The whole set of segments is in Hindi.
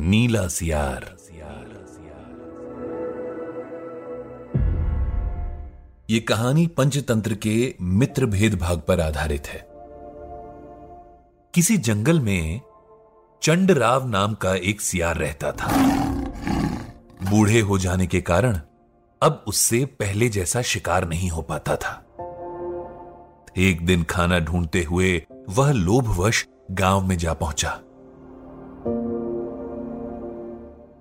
नीला सियार। ये कहानी पंचतंत्र के मित्र भेदभाग पर आधारित है। किसी जंगल में चंडराव नाम का एक सियार रहता था। बूढ़े हो जाने के कारण अब उससे पहले जैसा शिकार नहीं हो पाता था। एक दिन खाना ढूंढते हुए वह लोभवश गाँव में जा पहुँचा।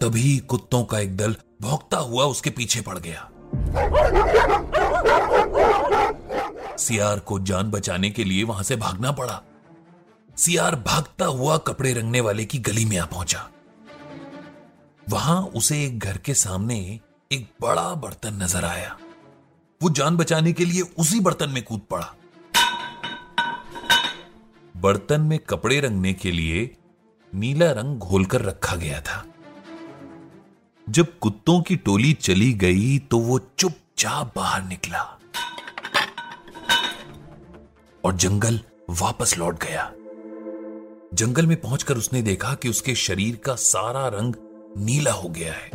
तभी कुत्तों का एक दल भौंकता हुआ उसके पीछे पड़ गया। सियार को जान बचाने के लिए वहाँ से भागना पड़ा। सियार भागता हुआ कपड़े रंगने वाले की गली में आ पहुँचा। वहाँ उसे एक घर के सामने एक बड़ा बर्तन नज़र आया। वो जान बचाने के लिए उसी बर्तन में कूद पड़ा। बर्तन में कपड़े रंगने के लिए नीला रंग घोलकर रखा गया था। जब कुत्तों की टोली चली गई तो वो चुपचाप बाहर निकला और जंगल वापस लौट गया। जंगल में पहुंचकर उसने देखा कि उसके शरीर का सारा रंग नीला हो गया है।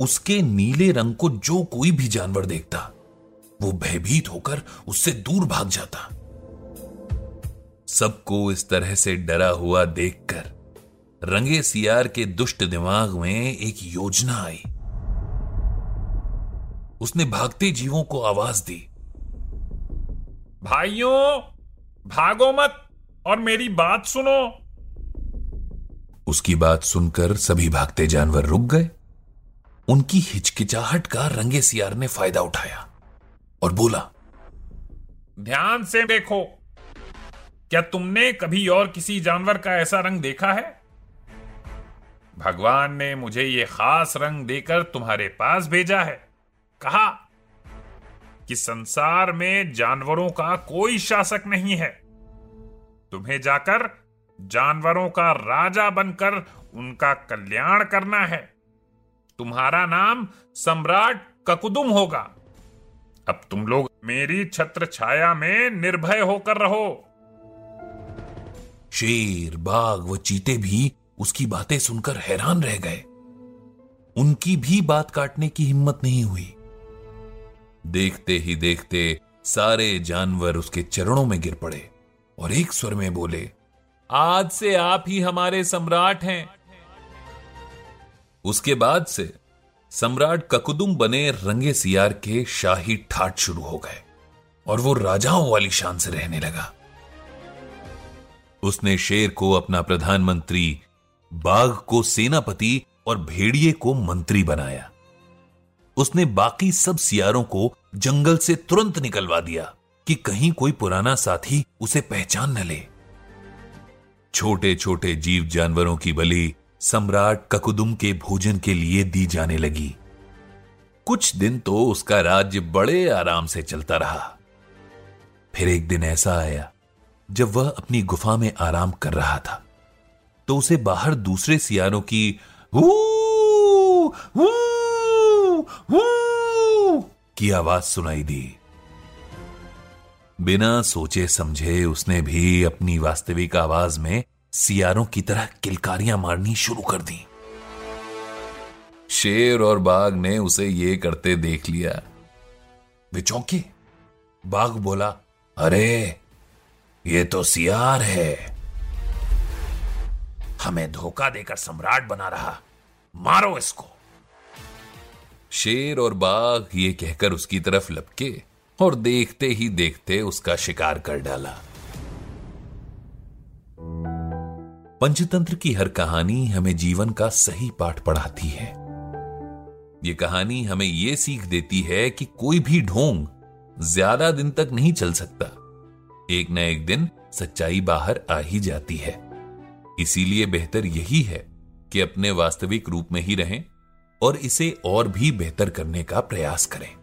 उसके नीले रंग को जो कोई भी जानवर देखता, वो भयभीत होकर उससे दूर भाग जाता। सबको इस तरह से डरा हुआ देखकर रंगे सियार के दुष्ट दिमाग में एक योजना आई। उसने भागते जीवों को आवाज़ दी। भाइयों भागो मत और मेरी बात सुनो। उसकी बात सुनकर सभी भागते जानवर रुक गए। उनकी हिचकिचाहट का रंगे सियार ने फ़ायदा उठाया और बोला ध्यान से देखो क्या तुमने कभी और किसी जानवर का ऐसा रंग देखा है? भगवान ने मुझे ये खास रंग देकर तुम्हारे पास भेजा है। कहा कि संसार में जानवरों का कोई शासक नहीं है। तुम्हें जाकर जानवरों का राजा बनकर उनका कल्याण करना है। तुम्हारा नाम सम्राट ककुदुम होगा। अब तुम लोग मेरी छत्र छाया में निर्भय होकर रहो। शेर, बाघ, व चीते भी उसकी बातें सुनकर हैरान रह गए। उनकी भी बात काटने की हिम्मत नहीं हुई। देखते ही देखते सारे जानवर उसके चरणों में गिर पड़े और एक स्वर में बोले, आज से आप ही हमारे सम्राट हैं। उसके बाद से सम्राट ककुदुम बने रंगे सियार के शाही ठाट शुरू हो गए और वो राजाओं वाली शान से रहने लगा। उसने शेर को अपना प्रधानमंत्री बाघ को सेनापति और भेड़िए को मंत्री बनाया। उसने बाकी सब सियारों को जंगल से तुरंत निकलवा दिया कि कहीं कोई पुराना साथी उसे पहचान न ले। छोटे छोटे जीव जानवरों की बलि सम्राट ककुदुम के भोजन के लिए दी जाने लगी। कुछ दिन तो उसका राज्य बड़े आराम से चलता रहा। फिर एक दिन ऐसा आया जब वह अपनी गुफा में आराम कर रहा था। तो उसे बाहर दूसरे सियारों की हू की आवाज़ सुनाई दी। बिना सोचे समझे उसने भी अपनी वास्तविक आवाज़ में सियारों की तरह किलकारियाँ मारनी शुरू कर दी। शेर और बाघ ने उसे ये करते देख लिया। वे चौंके। बाघ बोला, अरे, ये तो सियार है। हमें धोखा देकर सम्राट बना रहा। मारो इसको। शेर और बाघ ये कहकर उसकी तरफ़ लपके और देखते ही देखते उसका शिकार कर डाला। पंचतंत्र की हर कहानी हमें जीवन का सही पाठ पढ़ाती है। ये कहानी हमें यह सीख देती है कि कोई भी ढोंग ज़्यादा दिन तक नहीं चल सकता। एक न एक दिन सच्चाई बाहर आ ही जाती है। इसीलिए बेहतर यही है कि अपने वास्तविक रूप में ही रहें और इसे और भी बेहतर करने का प्रयास करें।